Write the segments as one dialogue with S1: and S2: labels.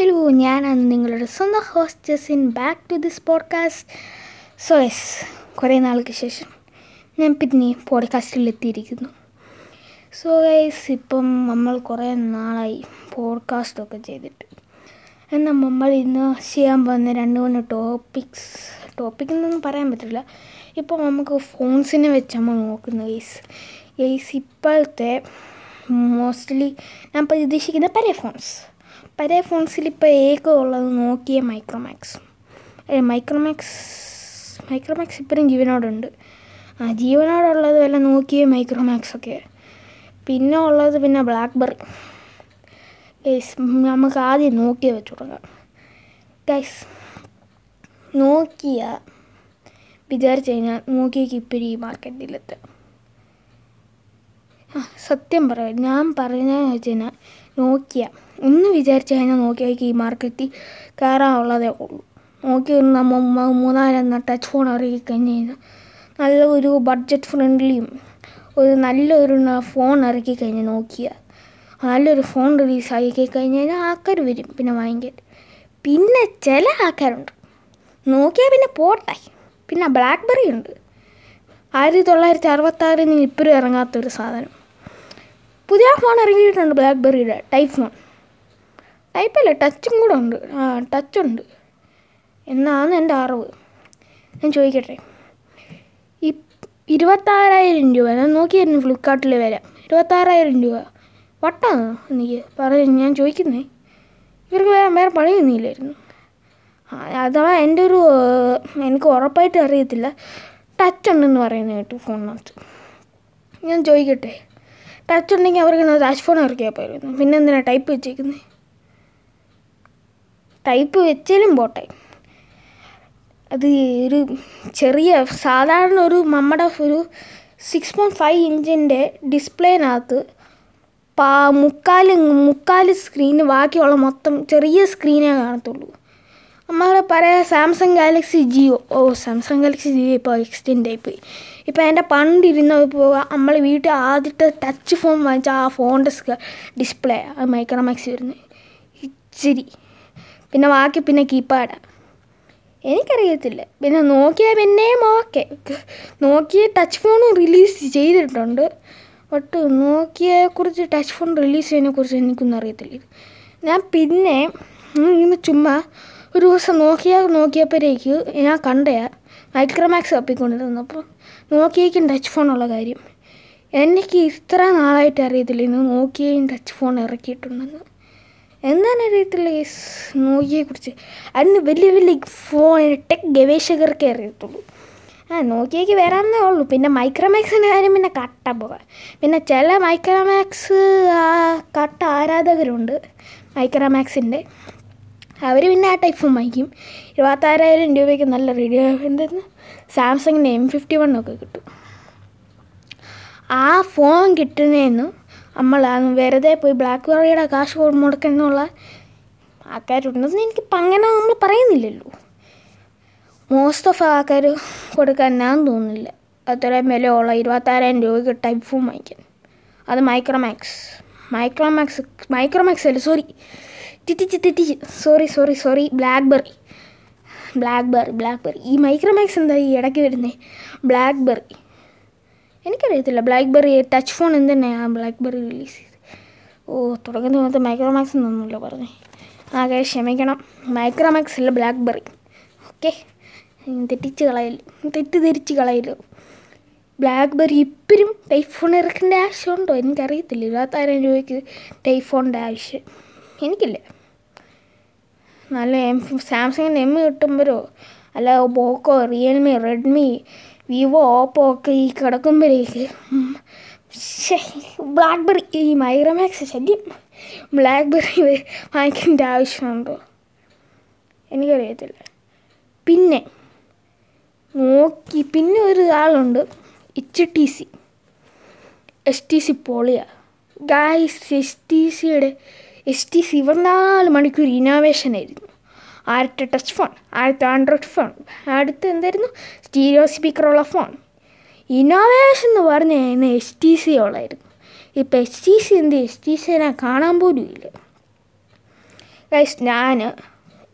S1: Hello ഞാനാണ് നിങ്ങളുടെ സ്വന്തം hostess in back to this podcast so yes കുറേ നാൾക്ക് ശേഷം ഞാൻ പിന്നെ പോഡ്കാസ്റ്റിൽ എത്തിയിരിക്കുന്നു. സോ ഗൈസ് ഇപ്പം നമ്മൾ കുറേ നാളായി പോഡ്കാസ്റ്റൊക്കെ ചെയ്തിട്ട്. എന്നാൽ നമ്മൾ ഇന്ന് ചെയ്യാൻ പോകുന്ന രണ്ട് മൂന്ന് ടോപ്പിക്സ് ടോപ്പിക് എന്നൊന്നും പറയാൻ പറ്റില്ല. ഇപ്പോൾ നമുക്ക് ഫോൺസിനെ വെച്ച് നമ്മൾ നോക്കുന്നു ഗൈസ് ഗൈസ് ഇപ്പോഴത്തെ മോസ്റ്റ്ലി ഞാൻ പ്രതീക്ഷിക്കുന്ന പല ഫോൺസ് പഴയ ഫോൺസിൽ ഇപ്പോൾ ഏക ഉള്ളത് നോക്കിയ മൈക്രോമാക്സ് മൈക്രോമാക്സ് മൈക്രോമാക്സ് ഇപ്പോഴും ജീവനോടുണ്ട്. ആ ജീവനോടുള്ളത് വല്ല നോക്കിയ മൈക്രോമാക്സ് ഒക്കെ. പിന്നെ ഉള്ളത് പിന്നെ ബ്ലാക്ക്ബെറി ഗൈസ് നമുക്ക് ആദ്യം നോക്കിയ വെച്ച് തുടങ്ങാം. ഗൈസ് നോക്കിയ വിചാരിച്ചു കഴിഞ്ഞാൽ നോക്കിയക്ക് ഇപ്പോഴും ഈ മാർക്കറ്റിലെത്തുക ആ സത്യം പറയാം ഞാൻ പറഞ്ഞതെന്ന് വെച്ച് കഴിഞ്ഞാൽ നോക്കിയ ഒന്ന് വിചാരിച്ചു കഴിഞ്ഞാൽ നോക്കിയക്ക് ഈ മാർക്കറ്റിൽ കയറാനുള്ളതേ ഉള്ളൂ. നോക്കി നമ്മൾ മൂന്നാലെണ്ണ ടച്ച് ഫോൺ ഇറങ്ങി കഴിഞ്ഞ് കഴിഞ്ഞാൽ നല്ല ഒരു ബഡ്ജറ്റ് ഫ്രണ്ട്ലിയും ഒരു നല്ലൊരു ഫോൺ ഇറക്കി കഴിഞ്ഞാൽ നോക്കിയ നല്ലൊരു ഫോൺ റിലീസ് ആക്കി കഴിഞ്ഞ് കഴിഞ്ഞാൽ ആൾക്കാർ വരും പിന്നെ വാങ്ങിക്കാൻ പിന്നെ ചില ആൾക്കാരുണ്ട്. നോക്കിയാൽ പിന്നെ പോട്ടെ. പിന്നെ ബ്ലാക്ക്ബെറി ഉണ്ട്. ആയിരത്തി തൊള്ളായിരത്തി അറുപത്താറിൽ നിന്ന് ഇപ്പോഴും ഇറങ്ങാത്തൊരു സാധനം. പുതിയ ഫോൺ ഇറങ്ങിയിട്ടുണ്ട് ബ്ലാക്ക്ബെറിയുടെ ടൈപ്പ് ഫോൺ ടൈപ്പല്ല ടച്ചും കൂടെ ഉണ്ട്. ആ ടച്ചുണ്ട് എന്നാണ് എന്റെ അറിവ്. ഞാൻ ചോദിക്കട്ടെ? ഈ ഇരുപത്താറായിരം രൂപ ഞാൻ നോക്കിയായിരുന്നു ഫ്ലിപ്കാർട്ടിൽ വരാം ഇരുപത്താറായിരം രൂപ. വട്ടാണ് എനിക്ക് പറഞ്ഞു ഞാൻ ചോദിക്കുന്നേ? ഇവർക്ക് വേറെ വേറെ പണിയൊന്നുമില്ലായിരുന്നു. അഥവാ എന്റെ ഒരു എനിക്ക് ഉറപ്പായിട്ട് അറിയത്തില്ല. ടച്ച് ഉണ്ടെന്ന് പറയുന്നത് കേട്ടു ഫോണിനകത്ത്. ഞാൻ ചോദിക്കട്ടെ? ടച്ച് ഉണ്ടെങ്കിൽ അവർക്ക് ടച്ച് ഫോൺ ഇറക്കിയാൽ പോയിരുന്നു പിന്നെ എന്തിനാണ് ടൈപ്പ് വെച്ചേക്കുന്നത് ടൈപ്പ് വെച്ചാലും പോട്ടെ. അത് ഒരു ചെറിയ സാധാരണ ഒരു നമ്മുടെ ഒരു സിക്സ് പോയിന്റ് ഫൈവ് ഇഞ്ചിന്റെ ഡിസ്പ്ലേനകത്ത് പാ മുക്കാൽ മുക്കാൽ സ്ക്രീന് ബാക്കിയുള്ള മൊത്തം ചെറിയ സ്ക്രീനേ കാണത്തുള്ളൂ. നമ്മൾ പറയാ സാംസങ് ഗാലക്സി ജിയോ ഓ സാംസങ് ഗാലക്സി ജിയോ ഇപ്പോൾ എക്സ്റ്റെൻഡ് ആയിപ്പോയി. ഇപ്പോൾ എന്റെ പണ്ടിരുന്ന ഇപ്പോൾ നമ്മൾ വീട്ടിൽ ആദ്യത്തെ ടച്ച് ഫോൺ വാങ്ങിച്ച ആ ഫോണിന്റെ ഡിസ്പ്ലേ മൈക്രോമാക്സ് വരുന്നത്. ഇച്ചിരി പിന്നെ ബാക്കി പിന്നെ കീപാഡാണ് എനിക്കറിയത്തില്ല. പിന്നെ നോക്കിയ പിന്നെയും ഓക്കെ നോക്കിയ ടച്ച് ഫോണും റിലീസ് ചെയ്തിട്ടുണ്ട്. ബട്ട് നോക്കിയയെക്കുറിച്ച് ടച്ച് ഫോൺ റിലീസ് ചെയ്യുന്നതിനെക്കുറിച്ച് എനിക്കൊന്നും അറിയത്തില്ല. ഞാൻ പിന്നെ ഇന്ന് ചുമ്മാ ഒരു ദിവസം നോക്കിയ നോക്കിയപ്പോഴേക്ക് ഞാൻ കണ്ടയാ മൈക്രോമാക്സ് തപ്പിക്കൊണ്ടിരുന്നപ്പോൾ നോക്കിയേക്കും ടച്ച് ഫോണുള്ള കാര്യം. എനിക്ക് ഇത്ര നാളായിട്ട് അറിയത്തില്ല. ഇന്ന് നോക്കിയേയും ടച്ച് ഫോൺ ഇറക്കിയിട്ടുണ്ടെന്ന്. എന്താണ് അറിയത്തില്ല നോക്കിയെക്കുറിച്ച്. അതിന് വലിയ വലിയ ഫോൺ ടെക് ഗവേഷകർക്കേ അറിയത്തുള്ളൂ. ആ നോക്കിയേക്ക് വരാമെന്നേ ഉള്ളൂ. പിന്നെ മൈക്രോമാക്സിന്റെ കാര്യം പിന്നെ കട്ട പോകാം പിന്നെ ചില മൈക്രോമാക്സ് കട്ട ആരാധകരുണ്ട് മൈക്രോമാക്സിന്റെ അവർ പിന്നെ ആ ടൈപ്പ് വാങ്ങിക്കും. ഇരുപത്താറായിരം രൂപയ്ക്ക് നല്ല റേഡിയോ എന്തായിരുന്നു സാംസങ്ങിന്റെ എം ഫിഫ്റ്റി വൺ ഒക്കെ കിട്ടും. ആ ഫോൺ കിട്ടുന്നതെന്ന് നമ്മൾ വെറുതെ പോയി ബ്ലാക്ക് ബെറിയുടെ കാശ് മുടക്കണമെന്നുള്ള ആൾക്കാരുണ്ടെന്ന് എനിക്ക് അങ്ങനെ നമ്മൾ പറയുന്നില്ലല്ലോ. മോസ്റ്റ് ഓഫ് ആൾക്കാർ കൊടുക്കാൻ ഞാൻ തോന്നുന്നില്ല അത്രയും വിലയുള്ള ഇരുപത്താറായിരം രൂപയ്ക്ക് ടൈപ്പ് ഫോൺ വാങ്ങിക്കാൻ. അത് മൈക്രോമാക്സ് മൈക്രോമാക്സ് മൈക്രോമാക്സ് അല്ല സോറി തിറ്റിച്ച് തിറ്റിച്ച് sorry sorry sorry BlackBerry BlackBerry BlackBerry ഈ മൈക്രോമാക്സ് എന്താ ഈ ഇടയ്ക്ക് വരുന്നത് ബ്ലാക്ക്ബെറി എനിക്കറിയത്തില്ല. ബ്ലാക്ക് ബെറി ടച്ച് ഫോൺ എന്ത് തന്നെയാണ് ബ്ലാക്ക് ബെറി റിലീസ് ചെയ്ത്? ഓ തുടങ്ങുന്ന തോന്നത്ത് മൈക്രോമാക്സ് എന്നൊന്നുമില്ല പറഞ്ഞു. ആകെ ക്ഷമിക്കണം. മൈക്രോമാക്സ് അല്ല ബ്ലാക്ക്ബെറി ഓക്കെ തെറ്റിച്ച് കളയല്ലോ തെറ്റിദ്ധരിച്ച് ബ്ലാക്ക് ബെറി ഇപ്പോഴും ടൈഫോൺ ഫോൺ ഇറക്കേണ്ട ആവശ്യമുണ്ടോ? എനിക്കറിയത്തില്ല. ഇരുപത്തായിരം രൂപയ്ക്ക് ടൈഫോണിന്റെ ഫോണിന്റെ ആവശ്യം. എനിക്കില്ല. നല്ല എം സാംസങ്ങിന്റെ എം കിട്ടുമ്പോഴോ? അല്ല Poco Realme Redmi Vivo Oppo ഒക്കെ ഈ കിടക്കുമ്പോഴേക്ക് ബ്ലാക്ക്ബെറി ഈ മൈക്രോമാക്സ് ശല്യം. ബ്ലാക്ക്ബെറി വാങ്ങിക്കേണ്ട ആവശ്യമുണ്ടോ? എനിക്കറിയത്തില്ല. പിന്നെ നോക്കി പിന്നെ ഒരു ആളുണ്ട് H T C S T C പോളിയ guys S T സിയുടെ എസ് ടി സി ഇരുപത്തിനാല് മണിക്കൂർ ഇന്നോവേഷൻ ആയിരുന്നു. ആദ്യത്തെ ടച്ച് ഫോൺ ആദ്യത്തെ ആൻഡ്രോയിഡ് ഫോൺ അടുത്ത് എന്തായിരുന്നു? Stereo സ്പീക്കറുള്ള phone. ഇന്നോവേഷൻ എന്ന് പറഞ്ഞു കഴിഞ്ഞാൽ എസ് ടി സി ഉള്ളായിരുന്നു. ഇപ്പം എസ് ടി സി എന്ത്? എസ് ടി സിനെ കാണാൻ പോലും ഇല്ല. ഗൈസ് ഞാൻ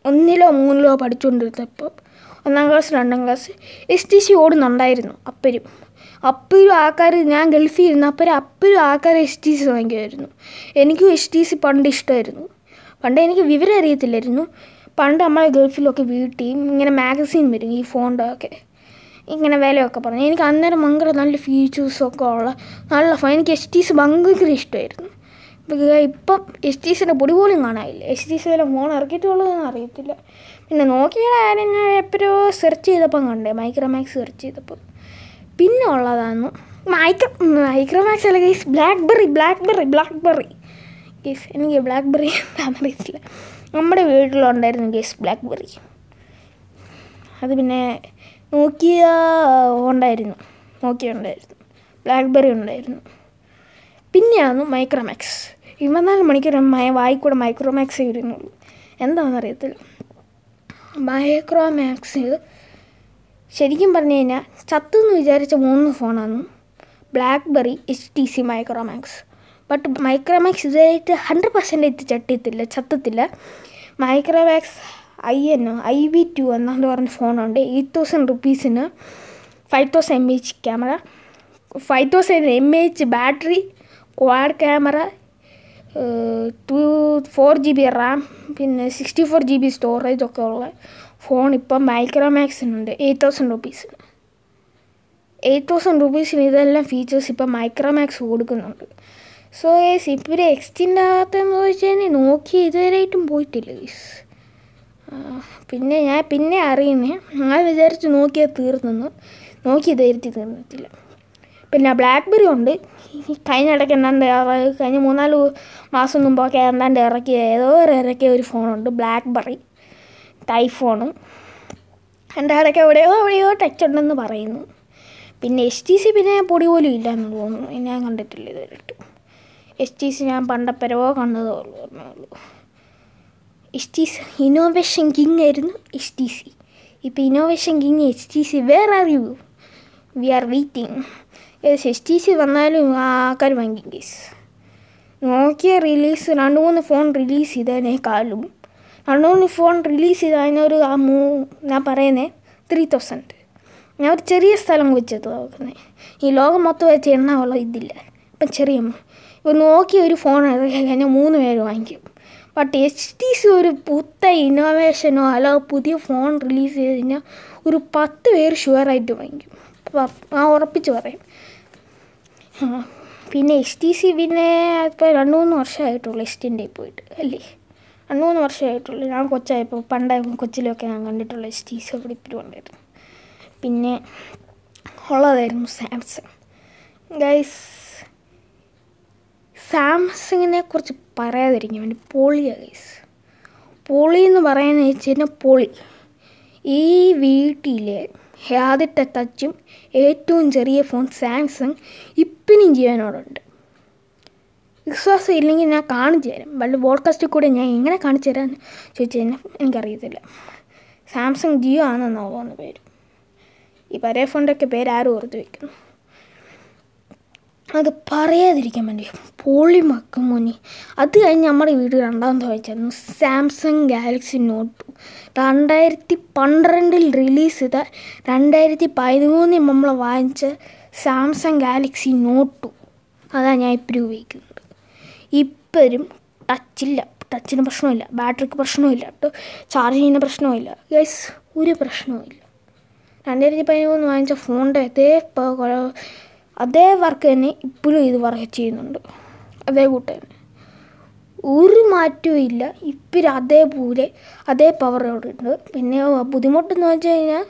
S1: ഒന്നിലോ മൂന്നിലോ പഠിച്ചുകൊണ്ടിരുന്നപ്പോൾ ഒന്നാം ക്ലാസ് രണ്ടാം ക്ലാസ് എസ് ടി സി ഓടുന്നുണ്ടായിരുന്നു അപ്പരും. അപ്പരും ആൾക്കാർ ഞാൻ ഗൾഫിൽ ഇരുന്ന അപ്പരും അപ്പരും ആൾക്കാർ എസ് ടി സി വാങ്ങിക്കുമായിരുന്നു. എനിക്കും എസ് ടി സി പണ്ട് ഇഷ്ടമായിരുന്നു പണ്ട് എനിക്ക് വിവരം അറിയത്തില്ലായിരുന്നു. പണ്ട് നമ്മൾ ഗൾഫിലൊക്കെ വീട്ടിൽ ഇങ്ങനെ മാഗസീൻ വരും ഈ ഫോണിന്റെ ഒക്കെ ഇങ്ങനെ വിലയൊക്കെ പറഞ്ഞു. എനിക്ക് അന്നേരം ഭയങ്കര നല്ല ഫീച്ചേഴ്സൊക്കെ ഉള്ള നല്ല ഫോൺ എനിക്ക് എസ് ടി സി ഭയങ്കര ഇഷ്ടമായിരുന്നു. ഇപ്പം എസ് ടി സിന്റെ പൊടി പോലും കാണാനില്ല. എസ് ടി സി വല്ല ഫോൺ ഇറക്കിയിട്ടുള്ളതെന്ന് അറിയത്തില്ല. പിന്നെ നോക്കിയുടെ ഞാൻ എപ്പോഴോ സെർച്ച് ചെയ്തപ്പം കണ്ടേ മൈക്രോമാക്സ് സെർച്ച് ചെയ്തപ്പോൾ പിന്നെ ഉള്ളതാണ് മൈക്രോ മൈക്രോമാക്സ് അല്ല guys BlackBerry BlackBerry BlackBerry guys എനിക്ക് ബ്ലാക്ക്ബെറി എന്താണെന്ന് അറിയത്തില്ല. നമ്മുടെ വീട്ടിലുണ്ടായിരുന്നു ഗൈസ് ബ്ലാക്ക്ബെറി അത് പിന്നെ നോക്കിയ ഉണ്ടായിരുന്നു. നോക്കിയ ഉണ്ടായിരുന്നു. ബ്ലാക്ക്ബെറി ഉണ്ടായിരുന്നു. പിന്നെയാണ് മൈക്രോമാക്സ് ഇരുപത്തിനാല് മണിക്കൂർ മയ വായിക്കൂടെ മൈക്രോമാക്സ് ഇരുന്നുള്ളൂ എന്താണെന്ന് അറിയത്തില്ല. മൈക്രോമാക്സ് ശരിക്കും പറഞ്ഞു കഴിഞ്ഞാൽ ചത്തെന്ന് വിചാരിച്ച മൂന്ന് ഫോണാണ് BlackBerry H T C Micromax but Micromax ഇതുവരെയായിട്ട് ഹൺഡ്രഡ് പെർസെന്റ് ചട്ടിയത്തില്ല ചത്തത്തില്ല Micromax I N I V two എന്നാണ്ട് പറഞ്ഞ ഫോണുണ്ട്. Eight thousand റുപ്പീസിന് five thousand M H camera five thousand M H battery quad camera two four G B RAM പിന്നെ sixty four G B storage ഒക്കെ ഉള്ള phone ഇപ്പം മൈക്രോമാക്സിനുണ്ട് eight thousand റുപ്പീസിന് eight thousand റുപ്പീസിന് ഇതെല്ലാം ഫീച്ചേഴ്സ് ഇപ്പം മൈക്രോമാക്സ് കൊടുക്കുന്നുണ്ട്. സോ ഇപ്പോൾ ഒരു എക്സ്റ്റിന്റെ ആകാത്തതെന്ന് ചോദിച്ചു കഴിഞ്ഞാൽ നോക്കി ഇതുവരെയായിട്ടും പോയിട്ടില്ല ഗൈസ് പിന്നെ ഞാൻ പിന്നെ അറിയുന്നേ ഞാൻ വിചാരിച്ച് നോക്കിയാൽ തീർന്നെന്ന് നോക്കി ധരിച്ച് തീർന്നിട്ടില്ല. പിന്നെ ബ്ലാക്ക്ബെറി ഉണ്ട്. കഴിഞ്ഞ ഇടയ്ക്ക് എന്താണ്ട് കഴിഞ്ഞ മൂന്നാൽ മാസം മുമ്പൊക്കെ എന്താണ്ട് ഇറക്കിയ ഏതോ ഒരു ഇറക്കിയ ഒരു ഫോണുണ്ട് ബ്ലാക്ക്ബെറി ടൈഫോണ് എന്റെ ഇടയ്ക്ക് എവിടെയോ എവിടെയോ ടച്ച് ഉണ്ടെന്ന് പറയുന്നു. പിന്നെ എസ് ടി സി പിന്നെ പൊടി പോലും ഇല്ല എന്ന് തോന്നുന്നു. ഞാൻ കണ്ടിട്ടില്ല ഇതുവരെയായിട്ട്. എസ് ടി സി ഞാൻ പണ്ടപ്പരവോ കണ്ടതേ ഓർമ്മയുള്ളൂ S T C innovation king ആയിരുന്നു എസ് ടി സി ഇപ്പോൾ innovation king S T C where are we are waiting S T C വന്നാലും ആൾക്കാർ വാങ്ങിക്കും കേസ് നോക്കിയ റിലീസ് രണ്ട് മൂന്ന് ഫോൺ റിലീസ് ചെയ്തതിനേക്കാളും രണ്ട് മൂന്ന് ഫോൺ റിലീസ് ചെയ്തതിനൊരു ആ മൂ ഞാൻ പറയുന്നത് ത്രീ തൗസൻഡ് ഞാൻ ഒരു ചെറിയ സ്ഥലം വെച്ചത് നോക്കുന്നത് ഈ ലോകം മൊത്തം വെച്ച് എണ്ണാവുള്ള ഇതില്ല. ഇപ്പം ചെറിയ നോക്കിയ ഒരു ഫോൺ ഇറക്കി കഴിഞ്ഞാൽ മൂന്ന് പേര് വാങ്ങിക്കും. ബട്ട് എച്ച് ടി സി ഒരു പുത്ത ഇന്നോവേഷനോ അല്ല പുതിയ ഫോൺ റിലീസ് ചെയ്ത് കഴിഞ്ഞാൽ ഒരു പത്ത് പേര് ഷുവറായിട്ട് വാങ്ങിക്കും. ആ ഉറപ്പിച്ച് പറയും. പിന്നെ എച്ച് ടി സി പിന്നെ ഇപ്പോൾ രണ്ട് മൂന്ന് വർഷമായിട്ടുള്ളൂ എസ്റ്റിന്റെ പോയിട്ട് അല്ലേ? രണ്ട് മൂന്ന് വർഷമായിട്ടുള്ളൂ. ഞാൻ കൊച്ചായപ്പോൾ പണ്ട് കൊച്ചിലൊക്കെ ഞാൻ കണ്ടിട്ടുള്ള എച്ച് ടി സി അവിടെ ഇപ്പോഴും ഉണ്ടായിരുന്നു. പിന്നെ ഉള്ളതായിരുന്നു സാംസങ് ഗൈസ് സാംസങ്ങിനെ കുറിച്ച് പറയാതിരിക്കാൻ വേണ്ടി പൊളിയാണ് ഗൈസ് പൊളി എന്ന് പറയുന്നത് വെച്ച് കഴിഞ്ഞാൽ പൊളി. ഈ വീട്ടിലെ ആദ്യത്തെ ടച്ചും ഏറ്റവും ചെറിയ ഫോൺ സാംസങ് ഇപ്പിനും ജീവനോടുണ്ട് വിശ്വാസം ഇല്ലെങ്കിൽ ഞാൻ കാണിച്ചു തരാം. വല്ല ബോഡ്കാസ്റ്റിൽ കൂടെ ഞാൻ എങ്ങനെ കാണിച്ചു തരാമെന്ന് ചോദിച്ചു കഴിഞ്ഞാൽ എനിക്കറിയത്തില്ല. സാംസങ് ജിയോ ആണെന്നാണ് തോന്നുന്ന പേര്. ഈ പഴയ ഫോണിന്റെയൊക്കെ പേര് ആരും ഓർത്ത് വയ്ക്കുന്നു അത് പറയാതിരിക്കാൻ വേണ്ടി. പൊളി മുനി. അത് കഴിഞ്ഞ് നമ്മുടെ വീട് രണ്ടാമത്തെ വായിച്ചായിരുന്നു സാംസങ് ഗാലക്സി നോട്ട് ടു രണ്ടായിരത്തി പന്ത്രണ്ടിൽ റിലീസ് ചെയ്ത രണ്ടായിരത്തി പതിമൂന്നിൽ നമ്മൾ വാങ്ങിച്ച സാംസങ് ഗാലക്സി നോട്ട് ടു അതാണ് ഞാൻ ഇപ്പോഴും ഉപയോഗിക്കുന്നത്. ഇപ്പോഴും ടച്ചില്ല ടച്ചിന് പ്രശ്നമില്ല. ബാറ്ററിക്ക് പ്രശ്നമില്ല. ചെയ്യുന്ന പ്രശ്നമില്ല. ഗൈസ് ഒരു പ്രശ്നവുമില്ല. രണ്ടായിരത്തി പതിമൂന്ന് വാങ്ങിച്ച ഫോണിന്റെ അതേ കൊ- അതേ വർക്ക് തന്നെ ഇപ്പോഴും ഇത് വർക്ക് ചെയ്യുന്നുണ്ട്. അതേ കൂട്ട് ഒരു മാറ്റവും ഇല്ല. ഇപ്പോഴും അതേപോലെ അതേ പവറോട് ഉണ്ട്. പിന്നെ ബുദ്ധിമുട്ടെന്ന് വെച്ച് കഴിഞ്ഞാൽ